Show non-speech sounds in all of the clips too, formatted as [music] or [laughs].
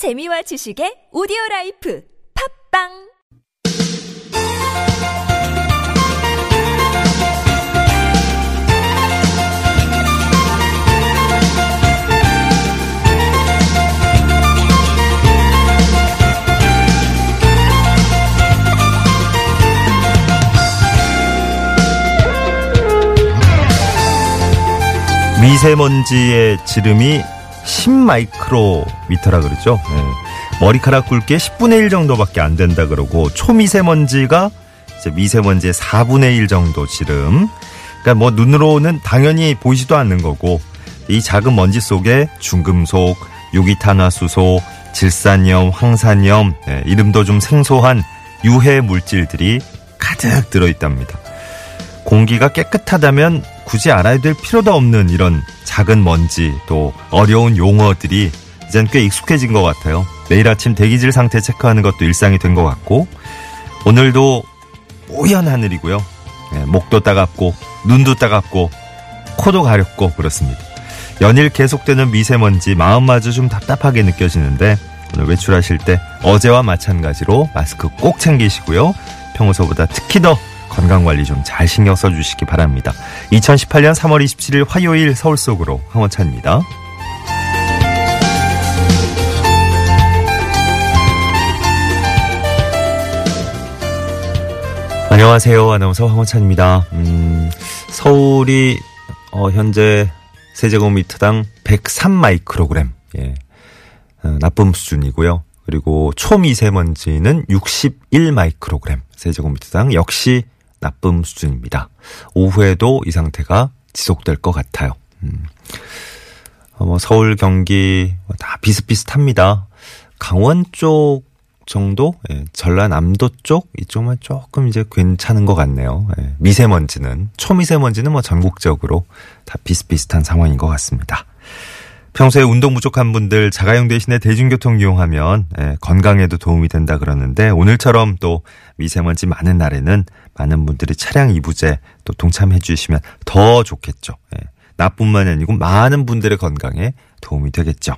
재미와 지식의 오디오 라이프 팝빵! 미세먼지의 지름이 10마이크로미터라 그러죠. 네. 머리카락 굵기의 10분의 1 정도밖에 안 된다 그러고 초미세먼지가 이제 미세먼지의 4분의 1 정도 지름. 그러니까 뭐 눈으로는 당연히 보이지도 않는 거고 이 작은 먼지 속에 중금속, 유기탄화수소, 질산염, 황산염, 네, 이름도 좀 생소한 유해 물질들이 가득 들어있답니다. 공기가 깨끗하다면 굳이 알아야 될 필요도 없는 이런 작은 먼지 또 어려운 용어들이 이젠 꽤 익숙해진 것 같아요. 매일 아침 대기질 상태 체크하는 것도 일상이 된 것 같고 오늘도 뽀얀 하늘이고요. 네, 목도 따갑고 눈도 따갑고 코도 가렵고 그렇습니다. 연일 계속되는 미세먼지 마음마저 좀 답답하게 느껴지는데 오늘 외출하실 때 어제와 마찬가지로 마스크 꼭 챙기시고요. 평소보다 특히 더 건강관리 좀 잘 신경 써주시기 바랍니다. 2018년 3월 27일 화요일 서울 속으로 황원찬입니다. 안녕하세요. 아나운서 황원찬입니다. 음, 서울이 어, 현재 세제곱미터당 103 마이크로그램 예, 어, 나쁨 수준이고요. 그리고 초미세먼지는 61 마이크로그램 세제곱미터당 역시 나쁨 수준입니다. 오후에도 이 상태가 지속될 것 같아요. 음. 어, 뭐 서울, 경기 뭐다 비슷비슷합니다. 강원 쪽 정도, 예, 전라남도 쪽 이쪽만 조금 이제 괜찮은 것 같네요. 예, 미세먼지는 초미세먼지는 뭐 전국적으로 다 비슷비슷한 상황인 것 같습니다. 평소에 운동 부족한 분들 자가용 대신에 대중교통 이용하면 예, 건강에도 도움이 된다 그러는데 오늘처럼 또 미세먼지 많은 날에는 많은 분들이 차량 이부제 또 동참해 주시면 더 좋겠죠. 예, 나뿐만 아니고 많은 분들의 건강에 도움이 되겠죠.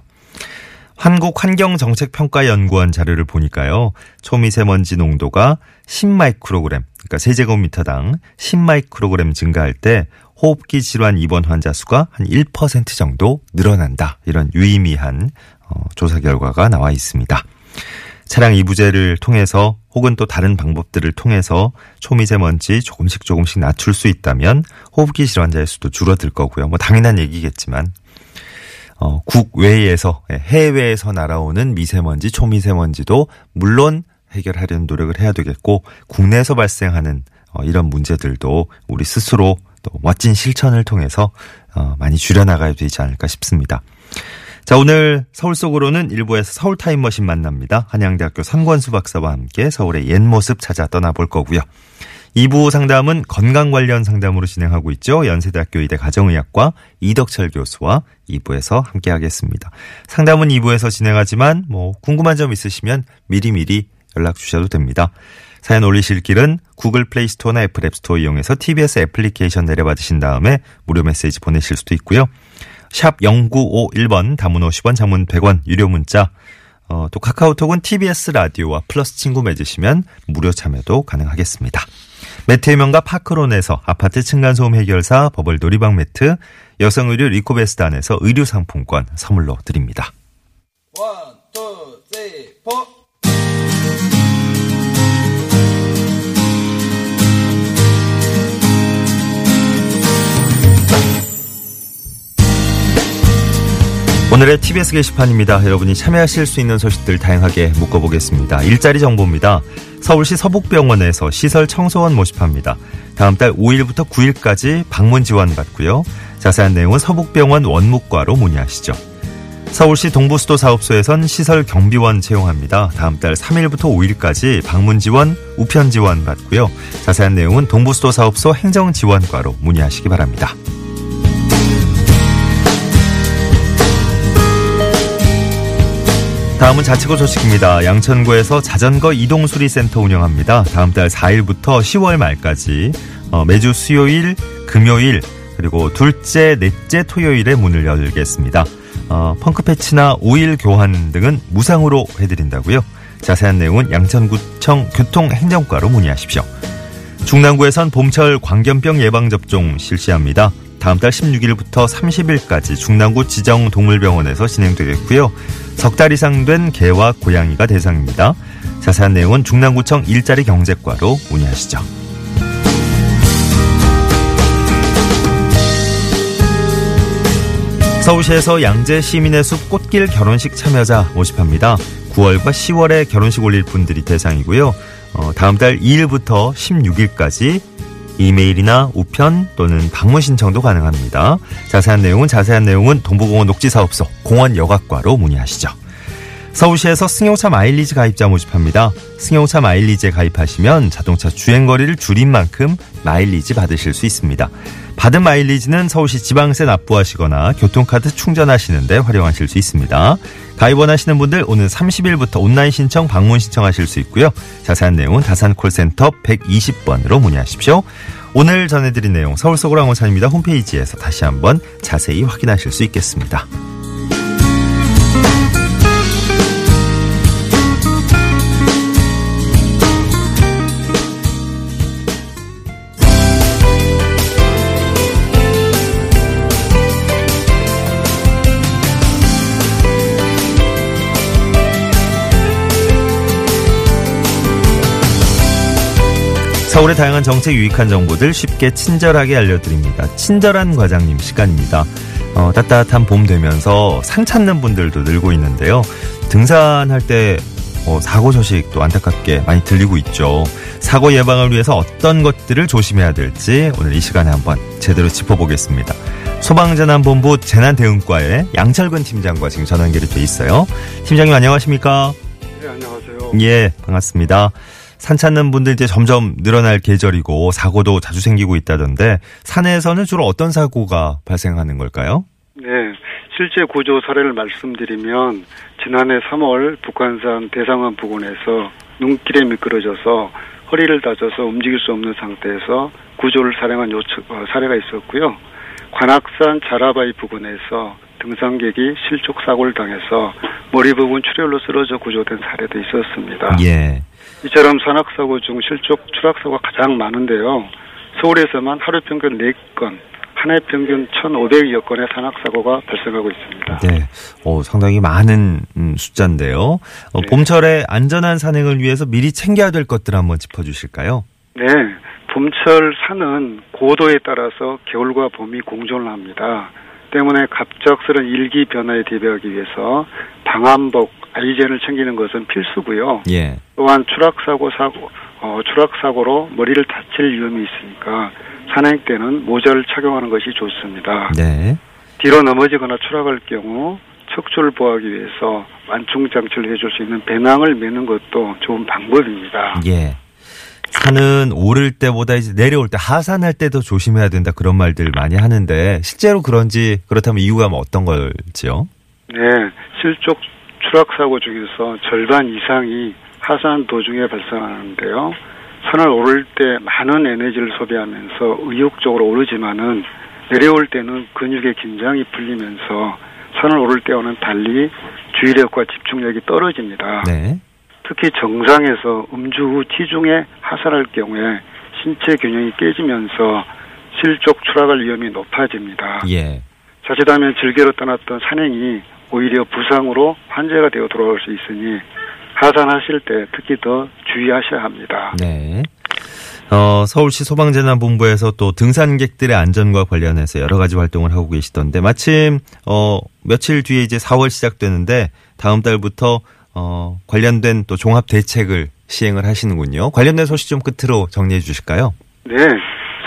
한국환경정책평가연구원 자료를 보니까요. 초미세먼지 농도가 10마이크로그램, 그러니까 세제곱미터당 10마이크로그램 증가할 때 호흡기 질환 입원 환자 수가 한 1% 정도 늘어난다. 이런 유의미한 어, 조사 결과가 나와 있습니다. 차량 이부제를 통해서 혹은 또 다른 방법들을 통해서 초미세먼지 조금씩 조금씩 낮출 수 있다면 호흡기 질환자의 수도 줄어들 거고요. 뭐 당연한 얘기겠지만 어, 국외에서 예, 해외에서 날아오는 미세먼지, 초미세먼지도 물론 해결하려는 노력을 해야 되겠고 국내에서 발생하는 어, 이런 문제들도 우리 스스로 또 멋진 실천을 통해서 어, 많이 줄여나가야 되지 않을까 싶습니다. 자, 오늘 서울 속으로는 일부에서 서울 타임머신 만납니다. 한양대학교 선권수 박사와 함께 서울의 옛 모습 찾아 떠나볼 거고요. 2부 상담은 건강 관련 상담으로 진행하고 있죠. 연세대학교 의대 가정의학과 이덕철 교수와 2부에서 함께 하겠습니다. 상담은 2부에서 진행하지만 뭐 궁금한 점 있으시면 미리미리 연락 주셔도 됩니다. 사연 올리실 길은 Google Play Store나 Apple App Store 이용해서 TBS 애플리케이션 내려받으신 다음에 무료 메시지 보내실 수도 있고요. 샵 0951번 단문 50원 장문 100원 유료 문자 어, 또 카카오톡은 TBS 라디오와 플러스 친구 맺으시면 무료 참여도 가능하겠습니다. 매트의 명가 파크론에서 아파트 층간소음 해결사 버블 놀이방 매트, 여성의류 리코베스트 안에서 의류 상품권 선물로 드립니다. 원, 오늘의 TBS 게시판입니다. 여러분이 참여하실 수 있는 소식들 다양하게 묶어보겠습니다. 일자리 정보입니다. 서울시 서북병원에서 시설 청소원 모집합니다. 다음 달 5일부터 9일까지 방문 지원 받고요. 자세한 내용은 서북병원 원무과로 문의하시죠. 서울시 동부수도 사업소에선 시설 경비원 채용합니다. 다음 달 3일부터 5일까지 방문 지원, 우편 지원 받고요. 자세한 내용은 동부수도 사업소 행정지원과로 문의하시기 바랍니다. 다음은 자치구 소식입니다. 양천구에서 자전거 이동수리센터 운영합니다. 다음 달 4일부터 10월 말까지 어, 매주 수요일, 금요일, 그리고 둘째, 넷째 토요일에 문을 열겠습니다. 어, 펑크 패치나 오일 교환 등은 무상으로 해드린다고요. 자세한 내용은 양천구청 교통행정과로 문의하십시오. 중랑구에선 봄철 광견병 예방접종 실시합니다. 다음 달 16일부터 30일까지 중랑구 지정동물병원에서 진행되겠고요. 석 달 이상 된 개와 고양이가 대상입니다. 자세한 내용은 중랑구청 일자리 경제과로 문의하시죠. 서울시에서 양재 시민의 숲 꽃길 결혼식 참여자 모집합니다. 9월과 10월에 결혼식 올릴 분들이 대상이고요. 어, 다음 달 2일부터 16일까지 이메일이나 우편 또는 방문 신청도 가능합니다. 자세한 내용은 자세한 내용은 동부공원 녹지사업소 공원여각과로 문의하시죠. 서울시에서 승용차 마일리지 가입자 모집합니다. 승용차 마일리지에 가입하시면 자동차 주행거리를 줄인 만큼 마일리지 받으실 수 있습니다. 받은 마일리지는 서울시 지방세 납부하시거나 교통카드 충전하시는데 활용하실 수 있습니다. 가입 원하시는 분들 오늘 30일부터 온라인 신청, 방문 신청하실 수 있고요. 자세한 내용은 다산 콜센터 120번으로 문의하십시오. 오늘 전해드린 내용 서울 서구랑원산입니다. 홈페이지에서 다시 한번 자세히 확인하실 수 있겠습니다. 서울의 다양한 정책 유익한 정보들 쉽게 친절하게 알려드립니다. 친절한 과장님 시간입니다. 어, 따뜻한 봄 되면서 산 찾는 분들도 늘고 있는데요. 등산할 때 어, 사고 소식도 안타깝게 많이 들리고 있죠. 사고 예방을 위해서 어떤 것들을 조심해야 될지 오늘 이 시간에 한번 제대로 짚어보겠습니다. 소방재난본부 재난대응과의 양철근 팀장과 지금 전화 연결이 돼 있어요. 팀장님 안녕하십니까? 네, 안녕하세요. 예, 반갑습니다. 산 찾는 분들 이제 점점 늘어날 계절이고 사고도 자주 생기고 있다던데 산에서는 주로 어떤 사고가 발생하는 걸까요? 네, 실제 구조 사례를 말씀드리면 지난해 3월 북한산 대상원 부근에서 눈길에 미끄러져서 허리를 다쳐서 움직일 수 없는 상태에서 구조를 사령한 요청, 어, 사례가 있었고요. 관악산 자라바이 부근에서 등산객이 실족 사고를 당해서 머리 부분 출혈로 쓰러져 구조된 사례도 있었습니다. 예. 이처럼 산악사고 중 실족 추락사고가 가장 많은데요. 서울에서만 하루 평균 4건, 한 해 평균 1,500여 건의 산악사고가 발생하고 있습니다. 네. 어, 상당히 많은 음, 숫자인데요. 어, 네. 봄철에 안전한 산행을 위해서 미리 챙겨야 될 것들 한번 짚어주실까요? 네. 봄철 산은 고도에 따라서 겨울과 봄이 공존을 합니다. 때문에 갑작스런 일기 변화에 대비하기 위해서 방한복, 아이젠을 챙기는 것은 필수고요. 예. 또한 추락사고 사고 어, 추락사고로 머리를 다칠 위험이 있으니까 산행 때는 모자를 착용하는 것이 좋습니다. 네. 뒤로 넘어지거나 추락할 경우 척추를 보호하기 위해서 완충 장치를 해줄 수 있는 배낭을 매는 것도 좋은 방법입니다. 예. 산은 오를 때보다 이제 내려올 때 하산할 때도 조심해야 된다 그런 말들 많이 하는데 실제로 그런지 그렇다면 이유가 뭐 어떤 걸지요? 네, 실족 추락 사고 중에서 절반 이상이 하산 도중에 발생하는데요. 산을 오를 때 많은 에너지를 소비하면서 의욕적으로 오르지만은 내려올 때는 근육의 긴장이 풀리면서 산을 오를 때와는 달리 주의력과 집중력이 떨어집니다. 네. 특히 정상에서 음주 후 지중해 하산할 경우에 신체 균형이 깨지면서 실족 추락할 위험이 높아집니다. 예. 자칫하면 즐기러 떠났던 산행이 오히려 부상으로 환자가 되어 돌아올 수 있으니 하산하실 때 특히 더 주의하셔야 합니다. 네. 어, 서울시 소방재난본부에서 또 등산객들의 안전과 관련해서 여러 가지 활동을 하고 계시던데 마침 어, 며칠 뒤에 이제 4월 시작되는데 다음 달부터 어, 관련된 또 종합 대책을 시행을 하시는군요. 관련된 소식 좀 끝으로 정리해 주실까요? 네.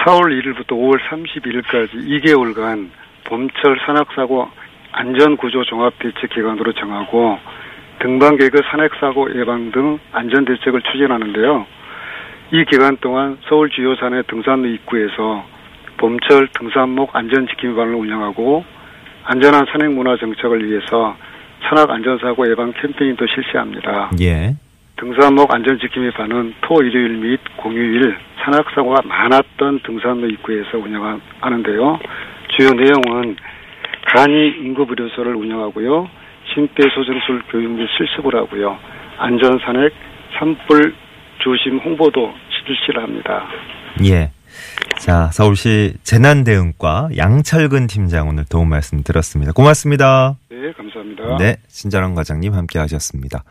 4월 1일부터 5월 31일까지 2개월간 봄철 산악사고 안전구조 종합대책 기간으로 정하고 등반객의 산악사고 예방 등 안전대책을 추진하는데요. 이 기간 동안 서울 주요 산의 등산로 입구에서 봄철 등산목 안전지킴이 반을 운영하고 안전한 산행 문화 정착을 위해서 산악 안전사고 예방 캠페인도 실시합니다. 예. 등산목 안전지킴이 반은 토 일요일 및 공휴일 산악사고가 많았던 등산로 입구에서 운영하는데요. 주요 내용은 간이 응급의료소를 운영하고요. 심폐소생술 교육 및 실습을 하고요. 안전산액 산불 조심 홍보도 실시를 합니다. 예. 자, 서울시 재난대응과 양철근 팀장 오늘 도움 말씀 들었습니다. 고맙습니다. 네, 감사합니다. 네, 친절한 과장님 함께 하셨습니다.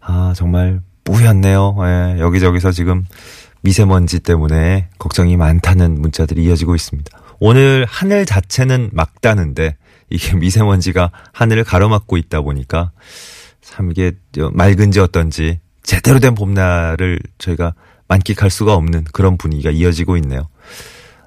아, 정말 뿌였네요. 예, 여기저기서 지금 미세먼지 때문에 걱정이 많다는 문자들이 이어지고 있습니다. 오늘 하늘 자체는 맑다는데 이게 [laughs] 미세먼지가 하늘을 가로막고 있다 보니까 참 이게 맑은지 어떤지 제대로 된 봄날을 저희가 만끽할 수가 없는 그런 분위기가 이어지고 있네요.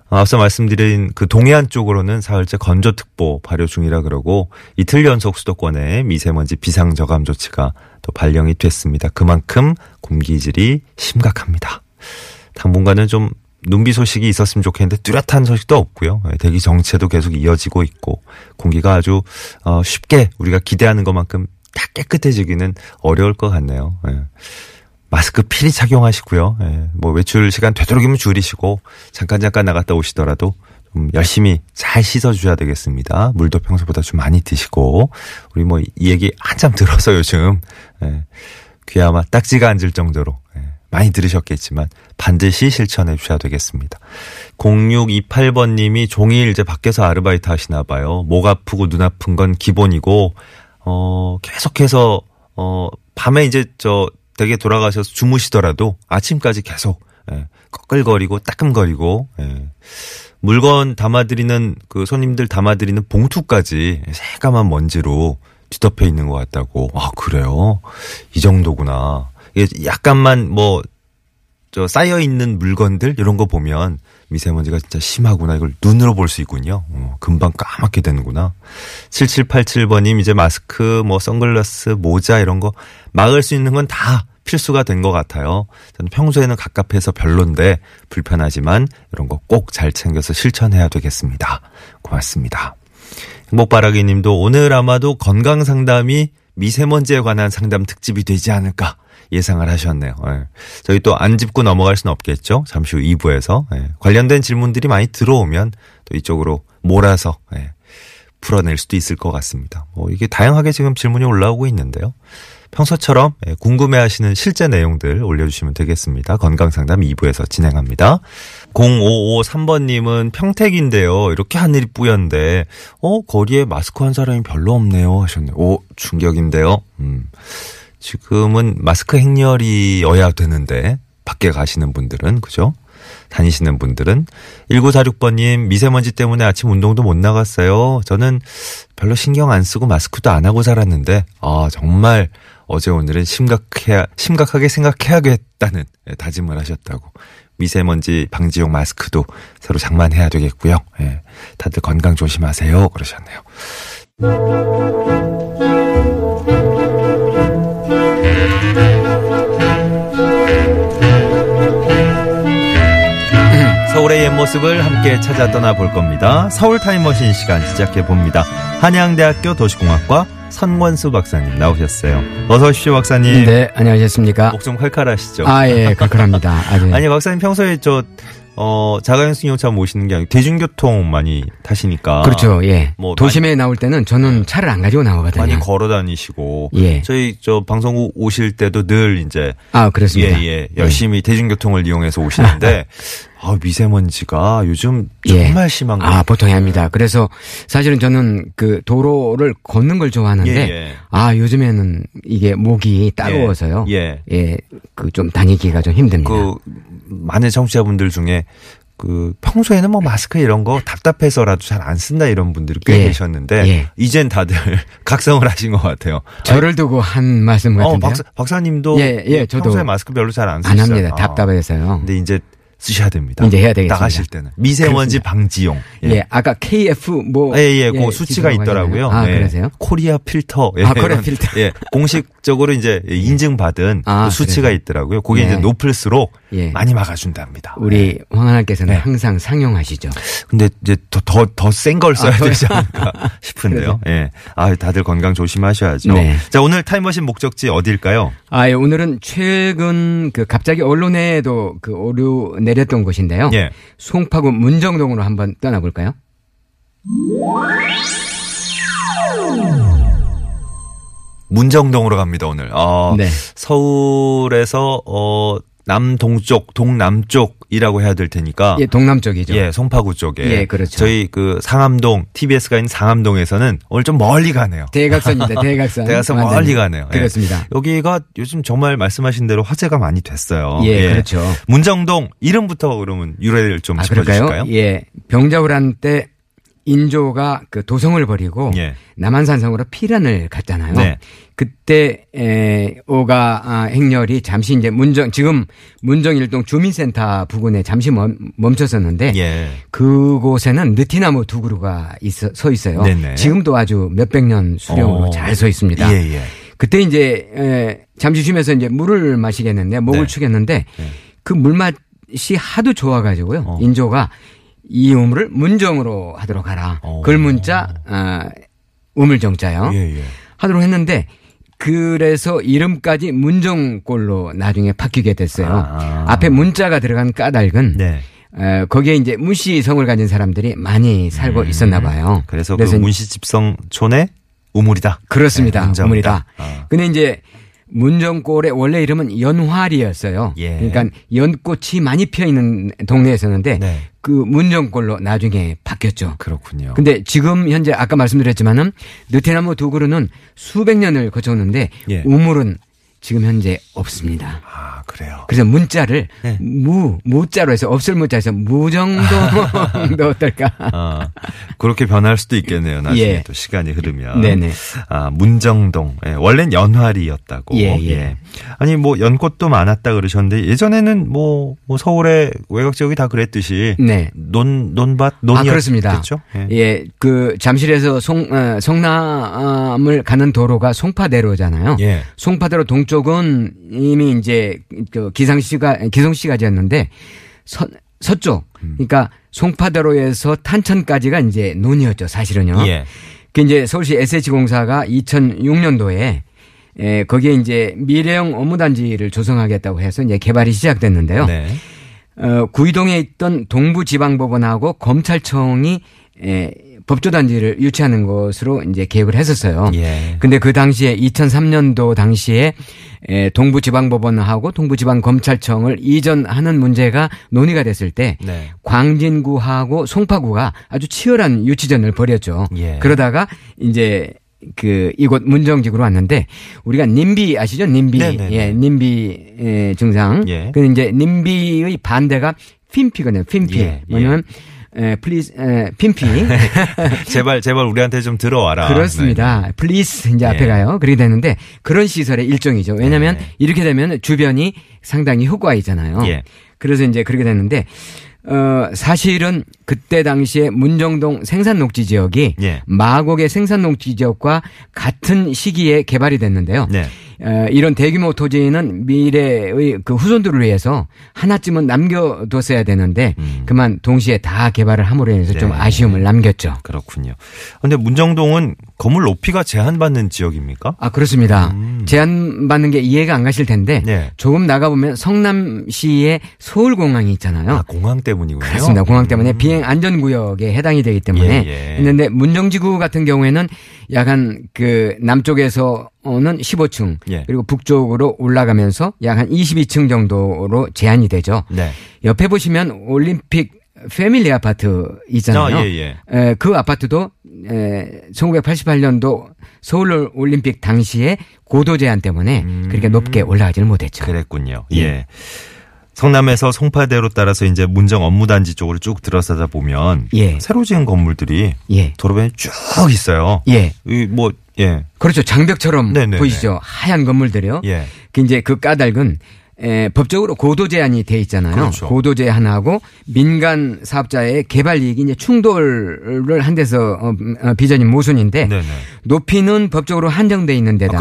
앞서 말씀드린 그 동해안 쪽으로는 사흘째 건조특보 발효 중이라 그러고 이틀 연속 수도권에 미세먼지 비상저감 조치가 또 발령이 됐습니다. 그만큼 공기질이 심각합니다. 당분간은 좀 눈비 소식이 있었으면 좋겠는데 뚜렷한 소식도 없고요. 예, 대기 정체도 계속 이어지고 있고 공기가 아주 어, 쉽게 우리가 기대하는 것만큼 다 깨끗해지기는 어려울 것 같네요. 예. 마스크 필히 착용하시고요. 예, 뭐 외출 시간 되도록이면 줄이시고 잠깐 잠깐 나갔다 오시더라도 좀 열심히 잘 씻어주셔야 되겠습니다. 물도 평소보다 좀 많이 드시고 우리 뭐 이 얘기 한참 들어서 요즘 예, 귀에 아마 딱지가 앉을 정도로 예, 많이 들으셨겠지만 반드시 실천해 주셔야 되겠습니다. 0628번님이 종일 이제 밖에서 아르바이트 하시나 봐요. 목 아프고 눈 아픈 건 기본이고 어 계속해서 어 밤에 이제 저 댁에 돌아가셔서 주무시더라도 아침까지 계속 예, 꺼끌거리고 따끔거리고 예. 물건 담아드리는 그 손님들 담아드리는 봉투까지 새까만 먼지로 뒤덮여 있는 것 같다고. 아 그래요? 이 정도구나. 이게 약간만 뭐 저 쌓여 있는 물건들 이런 거 보면 미세먼지가 진짜 심하구나 이걸 눈으로 볼 수 있군요. 어, 금방 까맣게 되는구나. 7787번님 이제 마스크 뭐 선글라스 모자 이런 거 막을 수 있는 건 다 필수가 된 것 같아요. 저는 평소에는 갑갑해서 별론데 불편하지만 이런 거 꼭 잘 챙겨서 실천해야 되겠습니다. 고맙습니다. 행복바라기 님도 오늘 아마도 건강 상담이 미세먼지에 관한 상담 특집이 되지 않을까 예상을 하셨네요. 예. 저희 또 안 짚고 넘어갈 수는 없겠죠. 잠시 후 2부에서 예. 관련된 질문들이 많이 들어오면 또 이쪽으로 몰아서 예. 풀어낼 수도 있을 것 같습니다. 뭐 이게 다양하게 지금 질문이 올라오고 있는데요. 평소처럼 예, 궁금해하시는 실제 내용들 올려주시면 되겠습니다. 건강상담 2부에서 진행합니다. 0553번님은 평택인데요. 이렇게 하늘이 뿌연데, 어, 거리에 마스크 한 사람이 별로 없네요. 하셨네요. 오, 충격인데요. 음. 지금은 마스크 행렬이어야 되는데, 밖에 가시는 분들은, 그죠? 다니시는 분들은 1946번님 미세먼지 때문에 아침 운동도 못 나갔어요. 저는 별로 신경 안 쓰고 마스크도 안 하고 살았는데 아 정말 어제 오늘은 심각해 심각하게 생각해야겠다는 다짐을 하셨다고 미세먼지 방지용 마스크도 새로 장만해야 되겠고요. 예, 다들 건강 조심하세요. 그러셨네요. 서울의 옛 모습을 함께 찾아 떠나볼 겁니다. 서울 타임머신 시간 시작해 봅니다. 한양대학교 도시공학과 선권수 박사님 나오셨어요. 어서 오십시오, 박사님. 네, 안녕하셨습니까? 목 좀 칼칼하시죠? 아, 예, 칼칼합니다. [laughs] 아주. 아니, 박사님 평소에 저, 어, 자가용 승용차 모시는 게 아니고 대중교통 많이 타시니까. 그렇죠, 예. 뭐 도심에 나올 때는 저는 차를 안 가지고 나오거든요. 많이 걸어 다니시고. 예. 저희 저 방송국 오실 때도 늘 이제. 아, 그렇습니다. 예, 예. 열심히 대중교통을 이용해서 오시는데. [laughs] 아, 미세먼지가 요즘 정말 예. 심한 거 아, 보통이 합니다. 그래서 사실은 저는 그 도로를 걷는 걸 좋아하는데, 예, 예. 아, 요즘에는 이게 목이 따가워서요. 예. 예, 그좀 다니기가 좀 힘듭니다. 그 많은 청취자분들 중에 그 평소에는 뭐 마스크 이런 거 답답해서라도 잘 안 쓴다 이런 분들이 꽤 예. 계셨는데 예. 이젠 다들 [laughs] 각성을 하신 것 같아요. 저를 두고 한 말씀 어, 같은데요. 박사, 박사 님도 예, 예, 저도 평소에 마스크 별로 잘안안 쓰시잖아요. 합니다. 답답해서요. 근데 이제 쓰셔야 됩니다. 이제 해야 되겠습니다. 나가실 때는 미세먼지 방지용. 예. 아까 KF 뭐. 예, 예, 그 수치가 있더라고요. 아, 예. 그러세요? 코리아 필터. 예, 아, 코리아 필터. 예, 공식적으로 이제 [laughs] 인증받은 아, 그 수치가 그래요? 있더라고요. 그게 예. 이제 높을수록 예. 많이 막아준답니다. 우리 황 아나께서는 네. 항상 상용하시죠. 근데 이제 더 더 더 센 걸 써야 아, 더- 되지 않을까 [laughs] 싶은데요. 예. 아, 다들 건강 조심하셔야죠. 네. 자, 오늘 타임머신 목적지 어딜까요? 아, 예, 오늘은 최근 그 갑자기 언론에도 그 오류 내렸던 곳인데요. 예. 송파구 문정동으로 한번 떠나볼까요? 문정동으로 갑니다 오늘. 어, 네. 서울에서 어 남동쪽, 동남쪽이라고 해야 될 테니까 예, 동남쪽이죠. 예, 송파구 쪽에. 예, 그렇죠. 저희 그 상암동, TBS가 있는 상암동에서는 오늘 좀 멀리 가네요. 대각선입니다. [laughs] 대각선. 대각선 완전히. 멀리 가네요. 예. 그렇습니다. 여기가 요즘 정말 말씀하신 대로 화제가 많이 됐어요. 예, 그렇죠. 문정동 이름부터 그러면 유래를 좀 아, 짚어주실까요? 그럴까요? 예. 병자호란 때 인조가 그 도성을 버리고 예. 남한산성으로 피란을 갔잖아요. 네. 그때 에, 오가 아, 행렬이 잠시 이제 문정 지금 문정일동 주민센터 부근에 잠시 멈, 멈췄었는데 예. 그곳에는 느티나무 두 그루가 있어 서 있어요. 네네. 지금도 아주 몇백 년 수령으로 어. 잘서 있습니다. 예, 예. 그때 이제 에, 잠시 쉬면서 이제 물을 마시겠는데 목을 네. 축였는데 그 물맛이 하도 좋아가지고요. 어. 인조가 이 우물을 문정으로 하도록 하라. 어. 글문자 아, 우물정자요. 예, 예. 하도록 했는데 그래서 이름까지 문정골로 나중에 바뀌게 됐어요. 아. 앞에 문자가 들어간 까닭은 네. 어, 거기에 이제 문씨 성을 가진 사람들이 많이 살고 있었나 봐요. 음. 그래서, 그 문시집성촌의 우물이다. 그렇습니다. 네. 우물이다. 아. 근데 이제 문정골의 원래 이름은 연화리였어요. 예. 그러니까 연꽃이 많이 피어 있는 동네였었는데 네. 그 문정골로 나중에 바뀌었죠. 그렇군요. 근데 지금 현재 아까 말씀드렸지만은 느티나무 두 그루는 수백 년을 거쳤는데 예. 우물은 지금 현재 없습니다. 아, 그래요. 그래서 문자를 네. 무 무자로 해서 없을 무자에서 무정도도 [laughs] 어떨까? 아, 그렇게 변할 수도 있겠네요. 나중에 예. 또 시간이 흐르면. 네네. 아, 문정동. 예, 원래는 연화리였다고. 예, 예. 아니, 뭐, 연꽃도 많았다 그러셨는데, 예전에는 뭐, 뭐 서울의 외곽 지역이 다 그랬듯이. 네. 논, 논밭, 논이 아, 그렇습니다. 예. 예, 그 잠실에서 송, 어, 성남을 가는 도로가 송파대로잖아요. 예. 송파대로 동 쪽은 이미 이제 그 기상시가 기성시가지였는데 서, 서쪽 음. 그러니까 송파대로에서 탄천까지가 이제 논이었죠 사실은요. 예. 그 이제 서울시 SH공사가 2006년도에 에, 거기에 이제 미래형 업무단지를 조성하겠다고 해서 이제 개발이 시작됐는데요. 네. 어, 구이동에 있던 동부지방법원하고 검찰청이 에, 법조단지를 유치하는 것으로 이제 계획을 했었어요. 예. 근데 그 당시에 2003년도 당시에 에, 동부지방법원하고 동부지방검찰청을 이전하는 문제가 논의가 됐을 때 네. 광진구하고 송파구가 아주 치열한 유치전을 벌였죠. 예. 그러다가 이제 그 이곳 문정지구로 왔는데 우리가 님비 아시죠? 님비 네네네. 예, 님비 예, 증상. 예. 그 이제 님비의 반대가 핌피거든요. 핌피. 예, 뭐냐면 에, please 에, 핌피. 제발, 제발 우리한테 좀 들어와라. 그렇습니다. please 이제 예. 앞에 가요. 그렇게 되는데 그런 시설의 일종이죠. 왜냐하면 네. 이렇게 되면 주변이 상당히 효과이잖아요. 예. 그래서 이제 그렇게 됐는데 어 사실은 그때 당시에 문정동 생산녹지 지역이 예. 마곡의 생산녹지 지역과 같은 시기에 개발이 됐는데요. 네. 어, 이런 대규모 토지는 미래의 그 후손들을 위해서 하나쯤은 남겨뒀어야 되는데 음. 그만 동시에 다 개발을 함으로 인해서 좀 네. 아쉬움을 남겼죠. 그렇군요. 근데 문정동은 건물 높이가 제한받는 지역입니까? 아 그렇습니다. 음. 제한받는 게 이해가 안 가실 텐데 네. 조금 나가 보면 성남시에 서울공항이 있잖아요. 아, 공항 때문이군요. 그렇습니다. 공항 때문에 음. 비행 안전 구역에 해당이 되기 때문에 예, 예. 했는데 문정지구 같은 경우에는 약간 그 남쪽에서 는 15층 예. 그리고 북쪽으로 올라가면서 약 한 22층 정도로 제한이 되죠. 네. 옆에 보시면 올림픽 패밀리 아파트 있잖아요. 아, 예, 예. 에, 그 아파트도 에, 1988년도 서울 올림픽 당시에 고도 제한 때문에 그렇게 높게 올라가지는 못했죠. 음. 그랬군요. 예. 예. 성남에서 송파대로 따라서 이제 문정 업무단지 쪽으로 쭉 들어서다 보면 예. 새로 지은 건물들이 예. 도로변에 쭉 있어요. 예. 이뭐 예. 그렇죠. 장벽처럼 네네네. 보이시죠? 하얀 건물들이요. 예. 그 이제 그 까닭은 에, 법적으로 고도 제한이 돼 있잖아요. 그렇죠. 고도 제한하고 민간 사업자의 개발 이익이 이제 충돌을 한 데서 어, 어, 빚어진 모순인데 네네. 높이는 법적으로 한정돼 있는 데다가.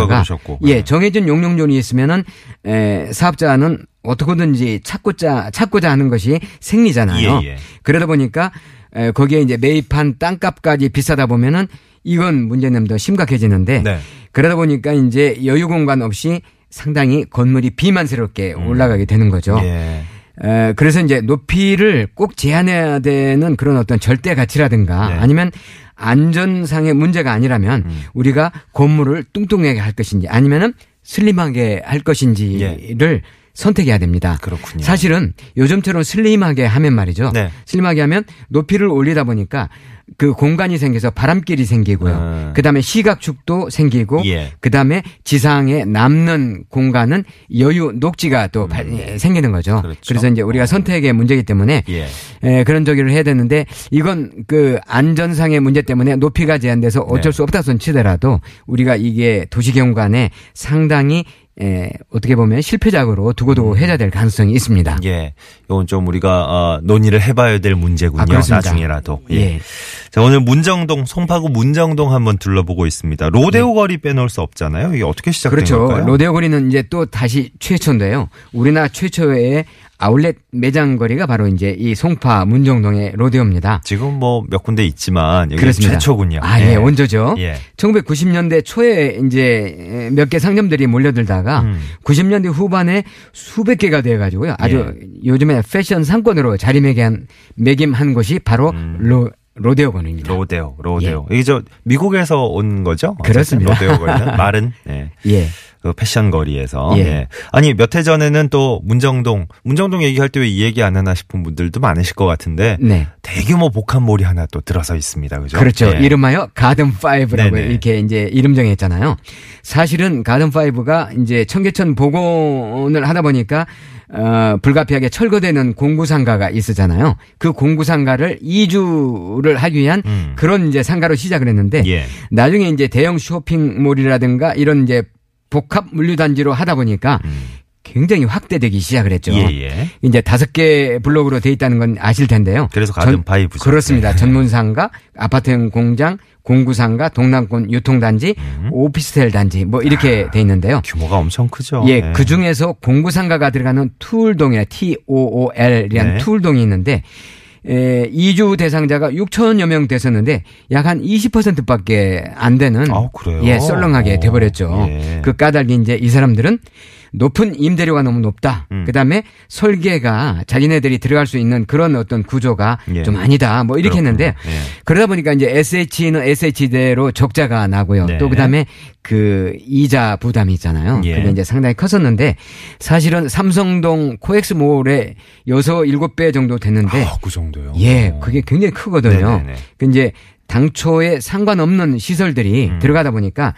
예 네. 정해진 용적률이 있으면은 에, 사업자는 어떻게든지 찾고자 찾고자 하는 것이 생리잖아요. 예, 예. 그러다 보니까 에, 거기에 이제 매입한 땅값까지 비싸다 보면은 이건 문제는 더 심각해지는데 네. 그러다 보니까 이제 여유 공간 없이 상당히 건물이 비만스럽게 올라가게 되는 거죠. 음. 예. 에, 그래서 이제 높이를 꼭 제한해야 되는 그런 어떤 절대 가치라든가 네. 아니면 안전상의 문제가 아니라면 음. 우리가 건물을 뚱뚱하게 할 것인지 아니면은 슬림하게 할 것인지를 선택해야 됩니다. 예. 그렇군요. 사실은 요즘처럼 슬림하게 하면 말이죠. 네. 슬림하게 하면 높이를 올리다 보니까 그 공간이 생겨서 바람길이 생기고요. 음. 그다음에 시각축도 생기고 예. 그다음에 지상에 남는 공간은 여유 녹지가 또 발- 예, 생기는 거죠. 음. 그렇죠. 그래서 이제 우리가 선택의 문제이기 때문에 예. 에, 그런 저기를 해야 되는데 이건 그 안전상의 문제 때문에 높이가 제한돼서 어쩔 네. 수 없다 손 치더라도 우리가 이게 도시경관에 상당히 에, 어떻게 보면 실패작으로 두고두고 해야 될 가능성이 있습니다. 음. 예. 이건 좀 우리가 어, 논의를 해봐야 될 문제군요. 아. 나중에라도. 예. 예. 자, 오늘 문정동, 송파구 문정동 한번 둘러보고 있습니다. 로데오 거리 빼놓을 수 없잖아요. 이게 어떻게 시작된 네. 그렇죠. 걸까요? 로데오 거리는 이제 또 다시 최초인데요. 우리나라 최초의 아울렛 매장 거리가 바로 이제 이 송파 문정동의 로데오입니다. 지금 뭐 몇 군데 있지만 여기 그렇습니다. 최초군요. 아, 예, 원조죠. 예. 1990년대 초에 이제 몇 개 상점들이 몰려들다가 음. 90년대 후반에 수백 개가 돼 가지고요. 아주 예. 요즘에 패션 상권으로 자리매김한 매김한 곳이 바로 로 로데오 거리입니다. 음. 로데오, 로데오. 이게 저 미국에서 온 거죠? 예. 그렇습니다. 로데오 거리는 말은 [laughs] 예. 예. 그 패션 거리에서. 예. 예. 아니 몇 해 전에는 또 문정동, 문정동 얘기할 때 왜 이 얘기 안 하나 싶은 분들도 많으실 것 같은데 네. 대규모 복합몰이 하나 또 들어서 있습니다. 그죠? 그렇죠. 예. 이름하여 Garden Five라고. 이렇게 이제 이름 정했잖아요. 사실은 Garden Five가 이제 청계천 복원을 하다 보니까 어, 불가피하게 철거되는 공구상가가 있었잖아요. 그 공구상가를 이주를 하기 위한 음. 그런 이제 상가로 시작을 했는데 예. 나중에 이제 대형 쇼핑몰이라든가 이런 이제 복합 물류단지로 하다 보니까 굉장히 확대되기 시작을 했죠. 음. 예, 예. 이제 다섯 개 블록으로 돼 있다는 건 아실 텐데요. 그래서 Garden Five죠. 그렇습니다. 네. 전문상가, 아파트형 공장, 공구상가, 동남권 유통단지, 음. 오피스텔 단지 뭐 이렇게 돼 있는데요. 규모가 엄청 크죠. 예, 네. 그 중에서 공구상가가 들어가는 투울동이나 T-O-O-L이라는 네. 투울동이 있는데 에, 이주 대상자가 6천여 명 됐었는데 약 한 20%밖에 안 되는 아, 그래요? 예, 썰렁하게 오, 돼버렸죠. 예. 그 까닭이 이제 이 사람들은 높은 임대료가 너무 높다. 음. 그다음에 설계가 자기네들이 들어갈 수 있는 그런 어떤 구조가 예. 좀 아니다. 뭐 이렇게 그렇군요. 했는데 예. 그러다 보니까 이제 SH는 SH대로 적자가 나고요. 네. 또 그다음에 그 이자 부담이 있잖아요. 예. 그게 이제 상당히 컸었는데 사실은 삼성동 코엑스몰에 여섯 일곱 배 정도 됐는데 아, 그 정도요. 예, 그게 굉장히 크거든요. 네네네. 그 이제 당초에 상관없는 시설들이 음. 들어가다 보니까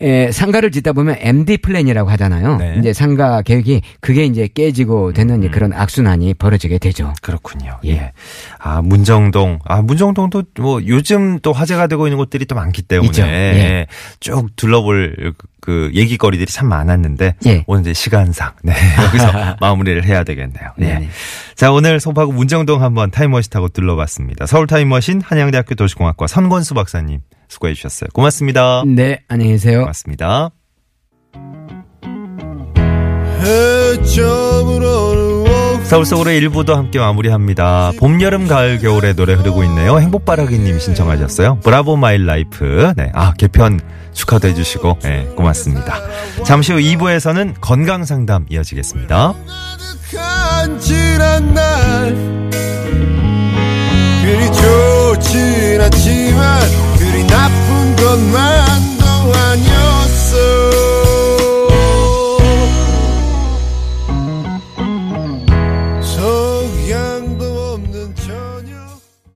에, 상가를 짓다 보면 MD 플랜이라고 하잖아요. 네. 이제 상가 계획이 그게 이제 깨지고 되는 이제 그런 악순환이 벌어지게 되죠. 그렇군요. 예. 예. 아, 문정동. 아, 문정동도 뭐 요즘 또 화제가 되고 있는 곳들이 또 많기 때문에. 예. 쭉 둘러볼 그 얘기거리들이 참 많았는데 예. 오늘 이제 시간상 네. [laughs] 여기서 [laughs] 마무리를 해야 되겠네요. 예. 자, 오늘 송파구 문정동 한번 타임머신 타고 둘러봤습니다. 서울 타임머신 한양대학교 도시공학과 선권수 박사님 수고해 주셨어요. 고맙습니다. 네, 안녕히 계세요. 고맙습니다. 서울 속으로 일부도 함께 마무리합니다. 봄, 여름, 가을, 겨울의 노래 흐르고 있네요. 행복바라기님 신청하셨어요. Bravo My Life. 네. 아, 개편 축하도 해주시고, 네, 고맙습니다. 잠시 후 2부에서는 건강 상담 이어지겠습니다. 그리 좋진 않지만 나쁜 것만 도 아니야.